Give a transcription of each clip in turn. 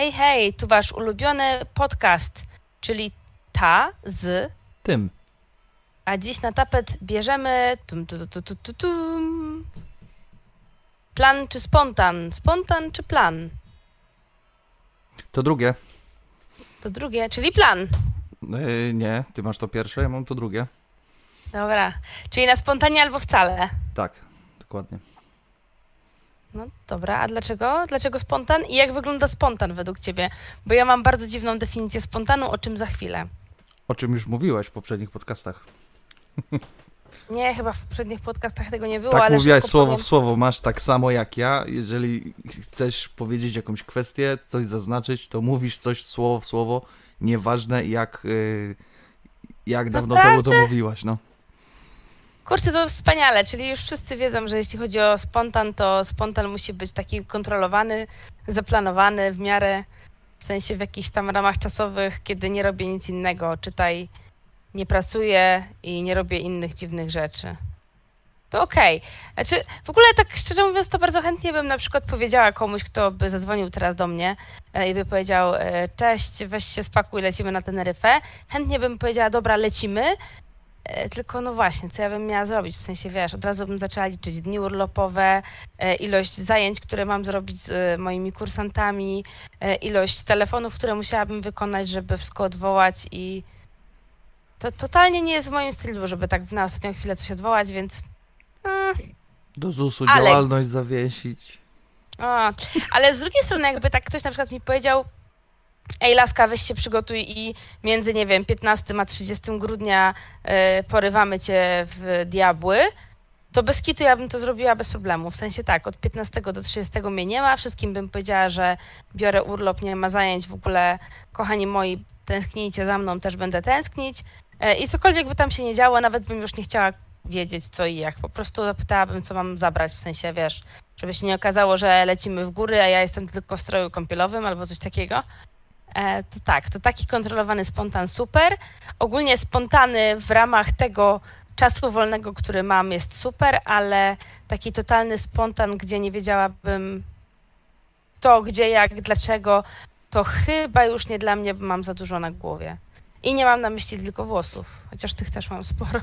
Hej, hej, tu wasz ulubiony podcast, czyli ta z Tym. A dziś na tapet bierzemy tum, tum, tum, tum, tum, tum. plan czy spontan? Spontan czy plan? To drugie. To drugie, czyli plan. Yy, nie, ty masz to pierwsze, ja mam to drugie. Dobra, czyli na spontanie albo wcale. Tak, dokładnie. No dobra, a dlaczego? Dlaczego spontan? I jak wygląda spontan według ciebie? Bo ja mam bardzo dziwną definicję spontanu, o czym za chwilę. O czym już mówiłaś w poprzednich podcastach. Nie, chyba w poprzednich podcastach tego nie było, tak ale mówiłaś słowo powiem. w słowo, masz tak samo jak ja. Jeżeli chcesz powiedzieć jakąś kwestię, coś zaznaczyć, to mówisz coś słowo w słowo, nieważne jak, yy, jak dawno temu to mówiłaś, no. Kurczę, to wspaniale, czyli już wszyscy wiedzą, że jeśli chodzi o spontan, to spontan musi być taki kontrolowany, zaplanowany w miarę, w sensie w jakichś tam ramach czasowych, kiedy nie robię nic innego, czytaj, nie pracuję i nie robię innych dziwnych rzeczy. To okej. Znaczy, w ogóle tak szczerze mówiąc, to bardzo chętnie bym na przykład powiedziała komuś, kto by zadzwonił teraz do mnie e, i by powiedział, e, cześć, weź się spakuj, lecimy na Teneryfę. Chętnie bym powiedziała, dobra, lecimy, Tylko no właśnie, co ja bym miała zrobić? W sensie, wiesz, od razu bym zaczęła liczyć dni urlopowe, e, ilość zajęć, które mam zrobić z e, moimi kursantami, e, ilość telefonów, które musiałabym wykonać, żeby wszystko odwołać i to totalnie nie jest w moim stylu, żeby tak na ostatnią chwilę coś odwołać, więc mm, Do ZUS-u Ale- działalność zawiesić. a, ale z drugiej strony, jakby tak ktoś na przykład mi powiedział, ej laska, weź się przygotuj i między, nie wiem, 15 a 30 grudnia e, porywamy cię w diabły, to bez kitu ja bym to zrobiła bez problemu. W sensie tak, od 15 do 30 mnie nie ma, wszystkim bym powiedziała, że biorę urlop, nie ma zajęć, w ogóle. Kochani moi, tęsknijcie za mną, też będę tęsknić. E, i cokolwiek by tam się nie działo, nawet bym już nie chciała wiedzieć co i jak, po prostu zapytałabym, co mam zabrać, w sensie, wiesz, żeby się nie okazało, że lecimy w góry, a ja jestem tylko w stroju kąpielowym albo coś takiego. E, to tak, to taki kontrolowany spontan super. Ogólnie spontany w ramach tego czasu wolnego, który mam, jest super, ale taki totalny spontan, gdzie nie wiedziałabym to, gdzie, jak, dlaczego, to chyba już nie dla mnie, bo mam za dużo na głowie. I nie mam na myśli tylko włosów, chociaż tych też mam sporo.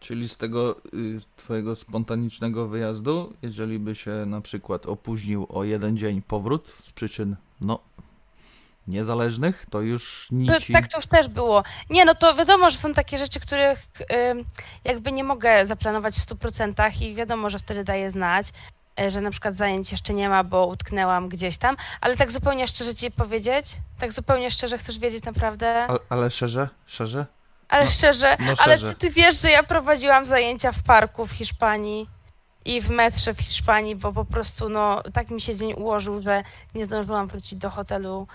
Czyli z tego y, z twojego spontanicznego wyjazdu, jeżeli by się na przykład opóźnił o jeden dzień powrót z przyczyn, no, niezależnych, to już To, nici... tak to już też było. Nie, no to wiadomo, że są takie rzeczy, których jakby nie mogę zaplanować w 100% i wiadomo, że wtedy daję znać, e, że na przykład zajęć jeszcze nie ma, bo utknęłam gdzieś tam, ale tak zupełnie szczerze ci powiedzieć, tak zupełnie szczerze chcesz wiedzieć naprawdę, Ale, ale szerze? Szerze? ale no, szczerze, no ale szczerze. czy ty wiesz, że ja prowadziłam zajęcia w parku w Hiszpanii i w metrze w Hiszpanii, bo po prostu no tak mi się dzień ułożył, że nie zdążyłam wrócić do hotelu,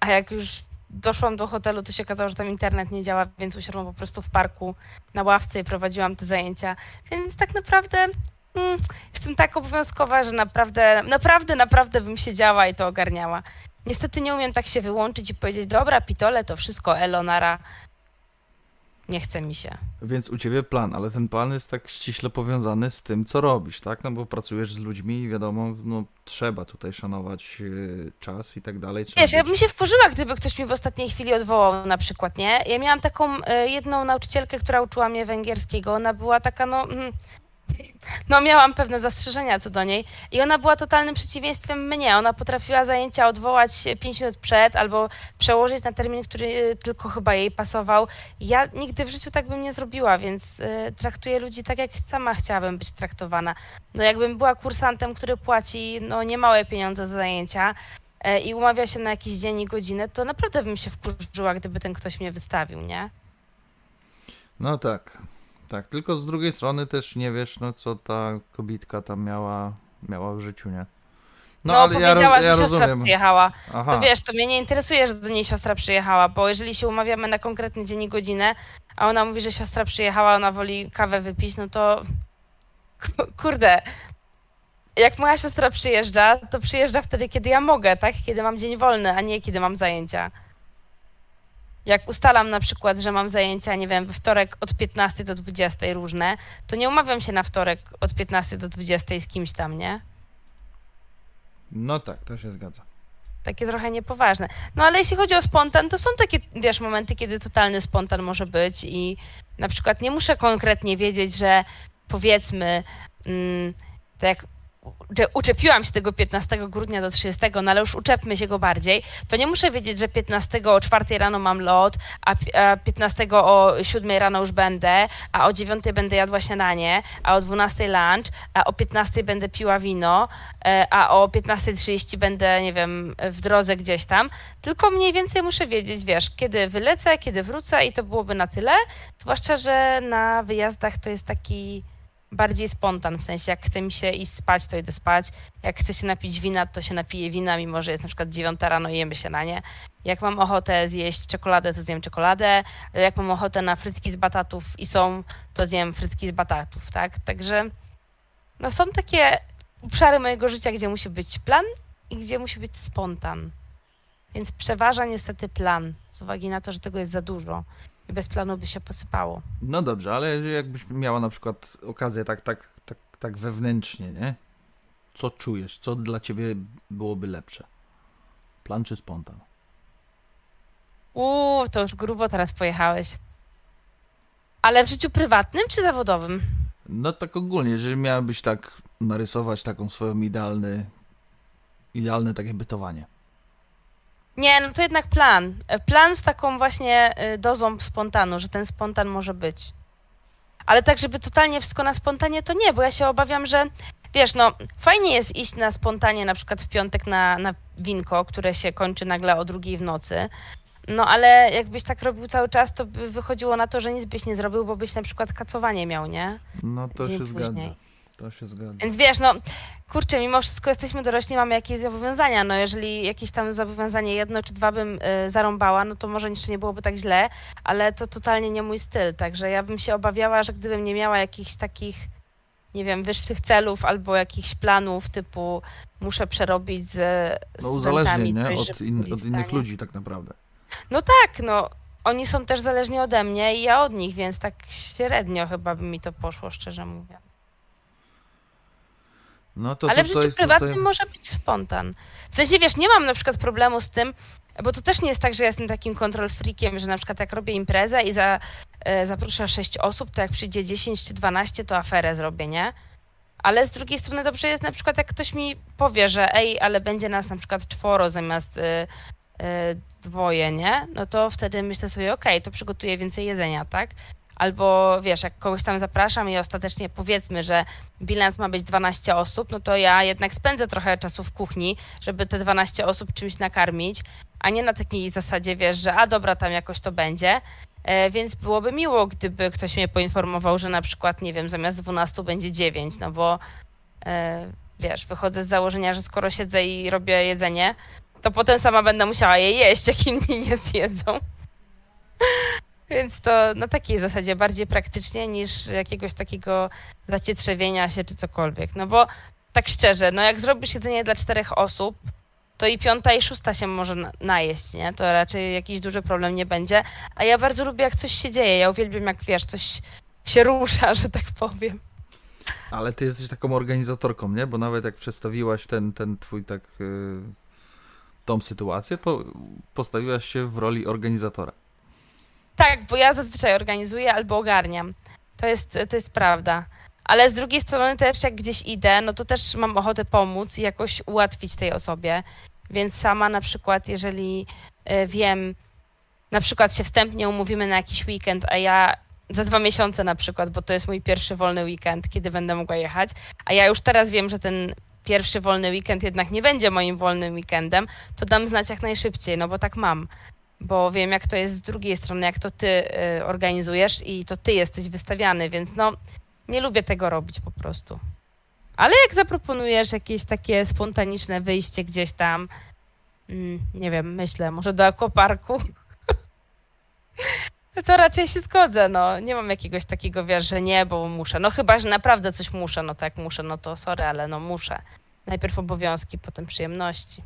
a jak już doszłam do hotelu, to się okazało, że tam internet nie działa, więc usiadłam po prostu w parku na ławce i prowadziłam te zajęcia. Więc tak naprawdę mm, jestem tak obowiązkowa, że naprawdę, naprawdę, naprawdę bym siedziała i to ogarniała. Niestety nie umiem tak się wyłączyć i powiedzieć, dobra, pitole, to wszystko, Elonara. Nie chce mi się. Więc u ciebie plan, ale ten plan jest tak ściśle powiązany z tym, co robisz, tak? No bo pracujesz z ludźmi i wiadomo, no trzeba tutaj szanować y, czas i tak dalej. Wiesz, ja bym się wkurzyła, gdyby ktoś mi w ostatniej chwili odwołał na przykład, nie? Ja miałam taką e, jedną nauczycielkę, która uczyła mnie węgierskiego. Ona była taka, no... No, miałam pewne zastrzeżenia co do niej i ona była totalnym przeciwieństwem mnie. Ona potrafiła zajęcia odwołać 5 minut przed albo przełożyć na termin, który e, tylko chyba jej pasował. Ja nigdy w życiu tak bym nie zrobiła, więc e, traktuję ludzi tak, jak sama chciałabym być traktowana. No, jakbym była kursantem, który płaci no, niemałe pieniądze za zajęcia, e, i umawia się na jakiś dzień i godzinę, to naprawdę bym się wkurzyła, gdyby ten ktoś mnie wystawił, nie? No tak, tak. Tylko z drugiej strony też nie wiesz, no co ta kobitka tam miała, miała w życiu, nie? No, ale ja, powiedziała, ja że siostra rozumiem. przyjechała. Aha. To wiesz, to mnie nie interesuje, że do niej siostra przyjechała, bo jeżeli się umawiamy na konkretny dzień i godzinę, a ona mówi, że siostra przyjechała, ona woli kawę wypić, no to ku- kurde. Jak moja siostra przyjeżdża, to przyjeżdża wtedy, kiedy ja mogę, tak? Kiedy mam dzień wolny, a nie kiedy mam zajęcia. Jak ustalam na przykład, że mam zajęcia, nie wiem, we wtorek od 15 do 20 różne, to nie umawiam się na wtorek od 15 do 20 z kimś tam, nie? No tak, to się zgadza. takie trochę niepoważne. No ale jeśli chodzi o spontan, to są takie, wiesz, momenty, kiedy totalny spontan może być i na przykład nie muszę konkretnie wiedzieć, że powiedzmy, mm, tak jak uczepiłam się tego 15 grudnia do 30, no ale już uczepmy się go bardziej, to nie muszę wiedzieć, że 15 o 4 rano mam lot, a 15 o 7 rano już będę, a o 9 będę jadła śniadanie, a o 12 lunch, a o 15 będę piła wino, e, a o 15.30 będę, nie wiem, w drodze gdzieś tam. Tylko mniej więcej muszę wiedzieć, wiesz, kiedy wylecę, kiedy wrócę i to byłoby na tyle. Zwłaszcza, że na wyjazdach to jest taki bardziej spontan, w sensie jak chce mi się iść spać, to idę spać. Jak chcę się napić wina, to się napiję wina, mimo że jest na przykład dziewiąta rano i jemy się na nie. Jak mam ochotę zjeść czekoladę, to zjem czekoladę. Jak mam ochotę na frytki z batatów i są, to zjem frytki z batatów, tak? Także no są takie obszary mojego życia, gdzie musi być plan i gdzie musi być spontan. Więc przeważa niestety plan, z uwagi na to, że tego jest za dużo i bez planu by się posypało. No dobrze, ale jakbyś miała na przykład okazję tak, tak, tak, tak wewnętrznie, nie? Co czujesz? Co dla ciebie byłoby lepsze? Plan czy spontan? Uuu, to już grubo teraz pojechałeś. Ale w życiu prywatnym czy zawodowym? No tak ogólnie, jeżeli miałabyś tak narysować taką swoją idealny, idealne takie bytowanie. Nie, no to jednak plan. Plan z taką właśnie y, dozą spontanu, że ten spontan może być. Ale tak, żeby totalnie wszystko na spontanie, to nie, bo ja się obawiam, że wiesz, no fajnie jest iść na spontanie na przykład w piątek na, na winko, które się kończy nagle o drugiej w nocy. No ale jakbyś tak robił cały czas, to by wychodziło na to, że nic byś nie zrobił, bo byś na przykład kacowanie miał, nie? No to Dzień się później. zgadza. To się zgadza. Więc wiesz, no kurczę, mimo wszystko jesteśmy dorośli, mamy jakieś zobowiązania. No jeżeli jakieś tam zobowiązanie jedno czy dwa bym y, zarąbała, no to może jeszcze nie byłoby tak źle, ale to totalnie nie mój styl. Także ja bym się obawiała, że gdybym nie miała jakichś takich, nie wiem, wyższych celów albo jakichś planów typu muszę przerobić z No uzależnień, nie? Od, in, od innych ludzi tak naprawdę. No tak, no oni są też zależni ode mnie i ja od nich, więc tak średnio chyba by mi to poszło, szczerze mówiąc. No to Ale w życiu prywatnym tutaj... może być spontan. W sensie, wiesz, nie mam na przykład problemu z tym, bo to też nie jest tak, że ja jestem takim kontrol freakiem, że na przykład jak robię imprezę i za, e, zaproszę 6 osób, to jak przyjdzie 10 czy 12, to aferę zrobię, nie? Ale z drugiej strony dobrze jest na przykład, jak ktoś mi powie, że ej, ale będzie nas na przykład czworo zamiast y, y, dwoje, nie? No to wtedy myślę sobie, okej, okay, to przygotuję więcej jedzenia, tak? Albo wiesz, jak kogoś tam zapraszam i ostatecznie powiedzmy, że bilans ma być 12 osób, no to ja jednak spędzę trochę czasu w kuchni, żeby te 12 osób czymś nakarmić, a nie na takiej zasadzie, wiesz, że a dobra, tam jakoś to będzie. E, więc byłoby miło, gdyby ktoś mnie poinformował, że na przykład, nie wiem, zamiast 12 będzie 9, no bo e, wiesz, wychodzę z założenia, że skoro siedzę i robię jedzenie, to potem sama będę musiała je jeść, jak inni nie zjedzą. Więc to na takiej zasadzie bardziej praktycznie niż jakiegoś takiego zacietrzewienia się czy cokolwiek. No bo tak szczerze, no jak zrobisz jedzenie dla czterech osób, to i piąta i szósta się może najeść, nie? To raczej jakiś duży problem nie będzie. A ja bardzo lubię, jak coś się dzieje. Ja uwielbiam, jak wiesz, coś się rusza, że tak powiem. Ale ty jesteś taką organizatorką, nie? Bo nawet jak przedstawiłaś ten, ten twój tak yy, tą sytuację, to postawiłaś się w roli organizatora. Tak, bo ja zazwyczaj organizuję albo ogarniam. To jest, to jest prawda. Ale z drugiej strony też jak gdzieś idę, no to też mam ochotę pomóc i jakoś ułatwić tej osobie. Więc sama na przykład, jeżeli e, wiem, na przykład się wstępnie umówimy na jakiś weekend, a ja za dwa miesiące na przykład, bo to jest mój pierwszy wolny weekend, kiedy będę mogła jechać, a ja już teraz wiem, że ten pierwszy wolny weekend jednak nie będzie moim wolnym weekendem, to dam znać jak najszybciej, no bo tak mam bo wiem, jak to jest z drugiej strony, jak to ty y, organizujesz i to ty jesteś wystawiany, więc no nie lubię tego robić po prostu. Ale jak zaproponujesz jakieś takie spontaniczne wyjście gdzieś tam, mm, nie wiem, myślę, może do akwaparku, to raczej się zgodzę, no. Nie mam jakiegoś takiego, wiesz, że nie, bo muszę. No chyba, że naprawdę coś muszę, no tak muszę, no to sorry, ale no muszę. Najpierw obowiązki, potem przyjemności.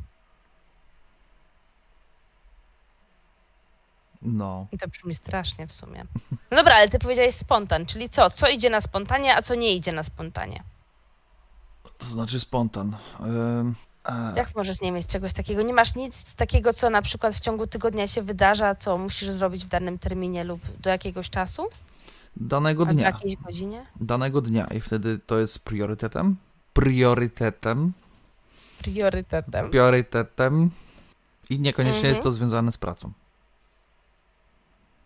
No. I to brzmi strasznie w sumie. No dobra, ale ty powiedziałeś spontan, czyli co? Co idzie na spontanie, a co nie idzie na spontanie? To znaczy spontan. Jak możesz nie mieć czegoś takiego? Nie masz nic takiego, co na przykład w ciągu tygodnia się wydarza, co musisz zrobić w danym terminie lub do jakiegoś czasu? Danego A w dnia. jakiejś godzinie? Danego dnia i wtedy to jest priorytetem. Priorytetem. Priorytetem. Priorytetem. I niekoniecznie Mhm. jest to związane z pracą.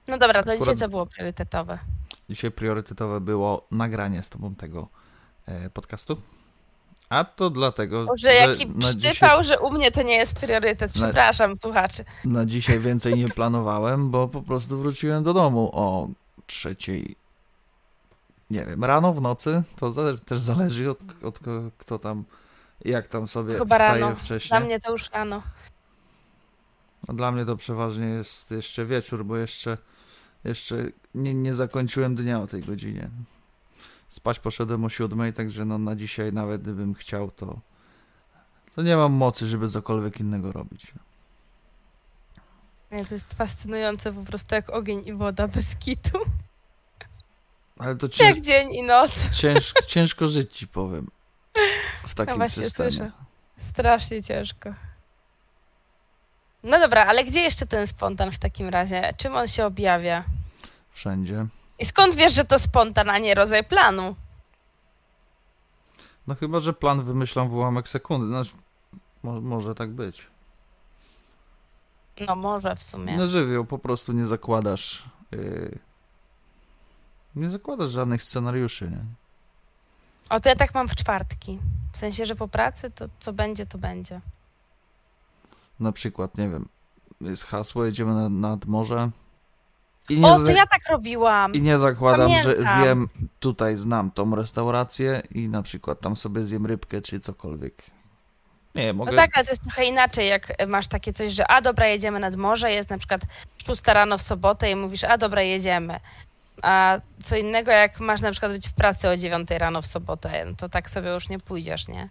No dobra, to dzisiaj co było priorytetowe? Dzisiaj priorytetowe było nagranie z tobą tego e, podcastu. A to dlatego, Boże, jaki na przytypał, dzisiaj, że u mnie to nie jest priorytet. Na- Przepraszam, słuchaczy. na dzisiaj więcej nie planowałem, bo po prostu wróciłem do domu o trzeciej. Nie wiem, rano, w nocy. To też zależy od, od kto tam, jak tam sobie Chyba wstaje rano. wcześniej. Dla mnie to już rano. A Dla mnie to przeważnie jest jeszcze wieczór, bo jeszcze, jeszcze nie, nie zakończyłem dnia o tej godzinie. Spać poszedłem o siódmej, także no na dzisiaj nawet gdybym chciał, to, to nie mam mocy, żeby cokolwiek innego robić. To jest fascynujące po prostu jak ogień i woda bez kitu. Ale to cię, Jak dzień i noc. ciężko, ciężko żyć ci powiem w takim właśnie systemie. słyszę. Strasznie ciężko. No dobra, ale gdzie jeszcze ten spontan w takim razie? Czym on się objawia? Wszędzie. I skąd wiesz, że to spontan, a nie rodzaj planu? No chyba, że plan wymyślam w ułamek sekundy. Znaczy, mo, może tak być. No może w sumie. Na żywioł po prostu nie zakładasz. Yy, nie zakładasz żadnych scenariuszy, nie? O, to ja tak mam w czwartki. W sensie, że po pracy to co będzie, to będzie. Na przykład, nie wiem, jest hasło, jedziemy na, nad morze. I nie, O, to ja tak robiłam. I nie zakładam, że Pamiętam. zjem tutaj, znam tą restaurację i na przykład tam sobie zjem rybkę czy cokolwiek. Nie, mogę. No tak, ale to jest trochę inaczej, jak masz takie coś, że a dobra, jedziemy nad morze, jest na przykład 6 rano w sobotę i mówisz, a dobra, jedziemy. A co innego, jak masz na przykład być w pracy o 9 rano w sobotę, to tak sobie już nie pójdziesz, nie?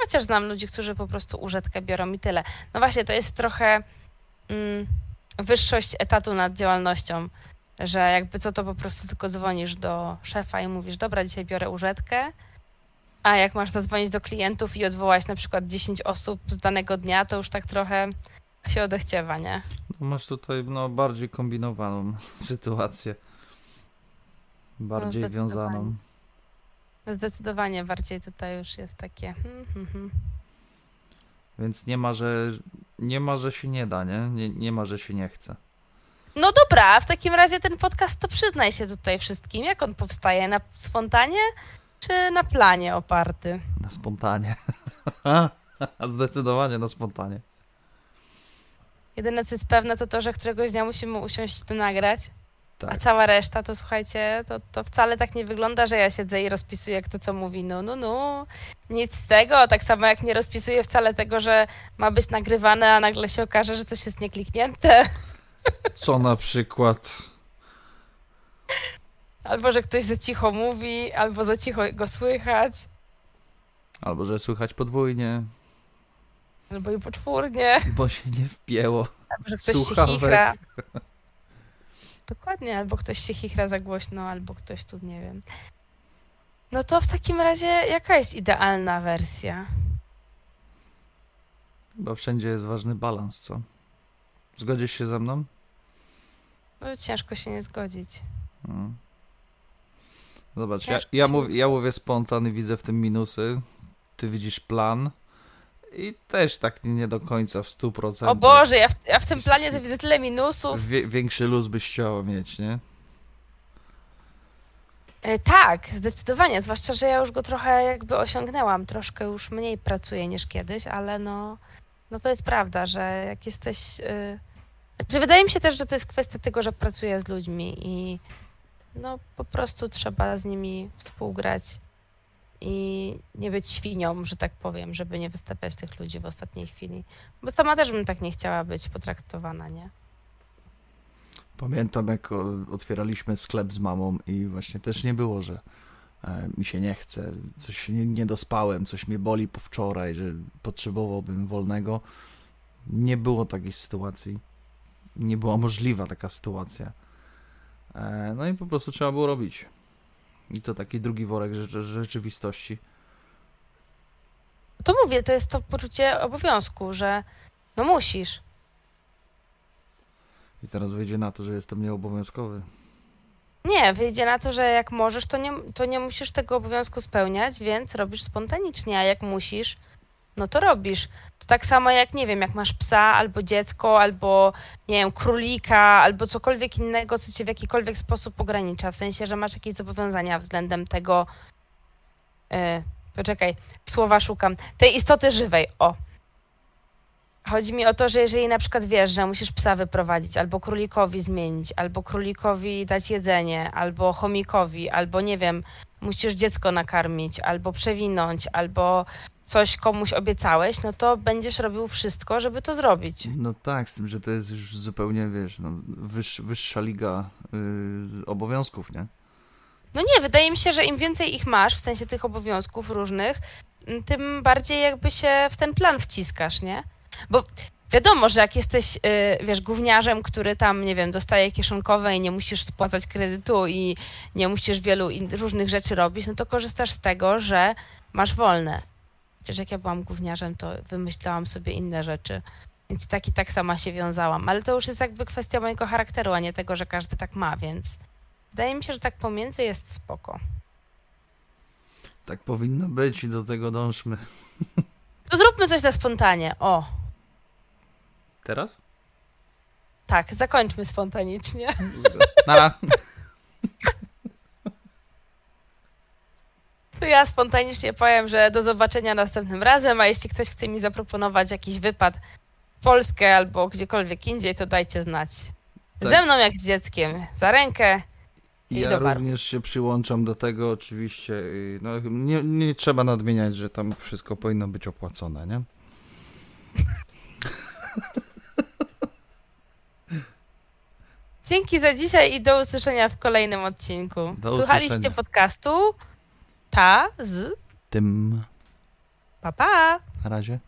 Chociaż znam ludzi, którzy po prostu użytkę biorą i tyle. No właśnie, to jest trochę mm, wyższość etatu nad działalnością, że jakby co to po prostu tylko dzwonisz do szefa i mówisz, dobra, dzisiaj biorę użytkę, a jak masz zadzwonić do klientów i odwołać na przykład 10 osób z danego dnia, to już tak trochę się odechciewa, nie? No, masz tutaj no, bardziej kombinowaną sytuację. Bardziej No, wiązaną. Zdecydowanie bardziej tutaj już jest takie. Hmm, hmm, hmm. Więc nie ma, że nie ma, że się nie da, nie? Nie, nie ma, że się nie chce. No dobra, w takim razie ten podcast to przyznaj się tutaj wszystkim. Jak on powstaje? Na spontanie czy na planie oparty? Na spontanie. Zdecydowanie na spontanie. Jedyne co jest pewne to to, że któregoś dnia musimy usiąść to nagrać. A Tak. cała reszta to słuchajcie, to, to wcale tak nie wygląda, że ja siedzę i rozpisuję kto co mówi. No, no, no. Nic z tego. Tak samo jak nie rozpisuję wcale tego, że ma być nagrywane, a nagle się okaże, że coś jest niekliknięte. Co na przykład? Albo że ktoś za cicho mówi, albo za cicho go słychać, Albo że słychać podwójnie, albo i poczwórnie, bo się nie wpięło. albo że ktoś Słuchawek. się chichra. Dokładnie, albo ktoś się chichra za głośno, albo ktoś tu nie wiem. No to w takim razie jaka jest idealna wersja? Chyba wszędzie jest ważny balans, co? Zgodzisz się ze mną? No, ciężko się nie zgodzić. Mm. Zobacz, ja, Ciężko ja, mów, ja mówię spontan i widzę w tym minusy. Ty widzisz plan. I też tak nie, do końca w 100%. O Boże, ja w, ja w tym planie to widzę tyle minusów. Wie, większy luz byś chciała mieć, nie? E, tak, zdecydowanie, zwłaszcza, że ja już go trochę jakby osiągnęłam, troszkę już mniej pracuję niż kiedyś, ale no, no to jest prawda, że jak jesteś... Y... Znaczy, wydaje mi się też, że to jest kwestia tego, że pracuję z ludźmi i no po prostu trzeba z nimi współgrać i nie być świnią, że tak powiem, żeby nie wystawiać tych ludzi w ostatniej chwili. Bo sama też bym tak nie chciała być potraktowana, nie? Pamiętam, jak otwieraliśmy sklep z mamą i właśnie też nie było, że e, mi się nie chce, coś nie, nie dospałem, coś mnie boli po wczoraj, że potrzebowałbym wolnego. Nie było takiej sytuacji. Nie była możliwa taka sytuacja. E, no i po prostu trzeba było robić. I to taki drugi worek rzeczy, rzeczywistości. to mówię, to jest to poczucie obowiązku, że no musisz. I teraz wyjdzie na to, że jestem nieobowiązkowy. Nie, wyjdzie na to, że jak możesz, to nie, to nie musisz tego obowiązku spełniać, więc robisz spontanicznie, a jak musisz, no to robisz. To tak samo jak, nie wiem, jak masz psa, albo dziecko, albo, nie wiem, królika, albo cokolwiek innego, co cię w jakikolwiek sposób ogranicza, w sensie, że masz jakieś zobowiązania względem tego, e, poczekaj, słowa szukam, tej istoty żywej, o. Chodzi mi o to, że jeżeli na przykład wiesz, że musisz psa wyprowadzić, albo królikowi zmienić, albo królikowi dać jedzenie, albo chomikowi, albo nie wiem, musisz dziecko nakarmić, albo przewinąć, albo coś komuś obiecałeś, no to będziesz robił wszystko, żeby to zrobić. No tak, z tym, że to jest już zupełnie, wiesz, no, wyż, wyższa liga yy, obowiązków, nie? No nie, wydaje mi się, że im więcej ich masz, w sensie tych obowiązków różnych, tym bardziej jakby się w ten plan wciskasz, nie? Bo wiadomo, że jak jesteś, y, wiesz, gówniarzem, który tam, nie wiem, dostaje kieszonkowe i nie musisz spłacać kredytu i nie musisz wielu różnych rzeczy robić, no to korzystasz z tego, że masz wolne. Chociaż jak ja byłam gówniarzem, to wymyślałam sobie inne rzeczy. Więc tak i tak sama się wiązałam. Ale to już jest jakby kwestia mojego charakteru, a nie tego, że każdy tak ma, więc wydaje mi się, że tak pomiędzy jest spoko. Tak powinno być i do tego dążmy. To zróbmy coś na spontanie. O, Teraz? tak, zakończmy spontanicznie. Nara. To ja spontanicznie powiem, że do zobaczenia następnym razem, a jeśli ktoś chce mi zaproponować jakiś wypad w Polskę albo gdziekolwiek indziej, to dajcie znać. Tak. Ze mną jak z dzieckiem, za rękę. I Ja również się przyłączam do tego, oczywiście. No, nie, nie trzeba nadmieniać, że tam wszystko powinno być opłacone, nie? Dzięki za dzisiaj i do usłyszenia w kolejnym odcinku. Do Słuchaliście usłyszenia. podcastu Ta z Tym Pa Pa! na razie.